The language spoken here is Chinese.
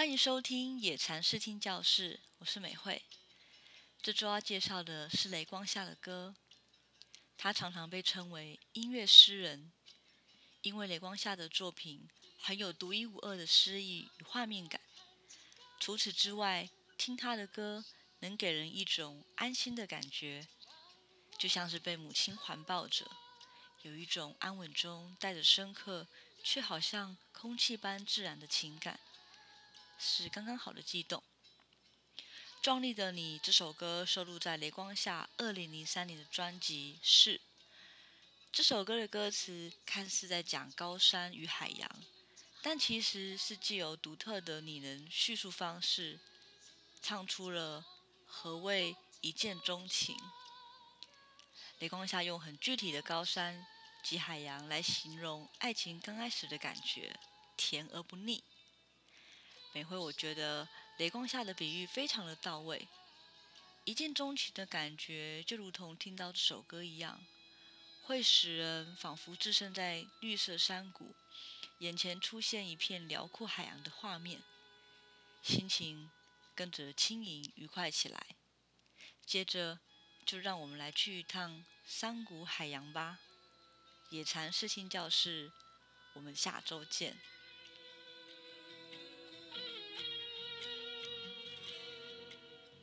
欢迎收听野禅视听教室，我是美惠。这周要介绍的是雷光下的歌，他常常被称为音乐诗人，因为雷光下的作品很有独一无二的诗意与画面感。除此之外，听他的歌能给人一种安心的感觉，就像是被母亲环抱着，有一种安稳中带着深刻，却好像空气般自然的情感。是刚刚好的悸动。《壮丽的你》这首歌收录在雷光下二零零三年的专辑《是》。这首歌的歌词看似在讲高山与海洋，但其实是既有独特的拟人叙述方式，唱出了何谓一见钟情。雷光下用很具体的高山及海洋来形容爱情刚开始的感觉，甜而不腻。每回我觉得雷光下的比喻非常的到位，一见钟情的感觉就如同听到这首歌一样，会使人仿佛置身在绿色山谷，眼前出现一片辽阔海洋的画面，心情跟着轻盈愉快起来。接着就让我们来去一趟山谷海洋吧。野禅视听教室，我们下周见。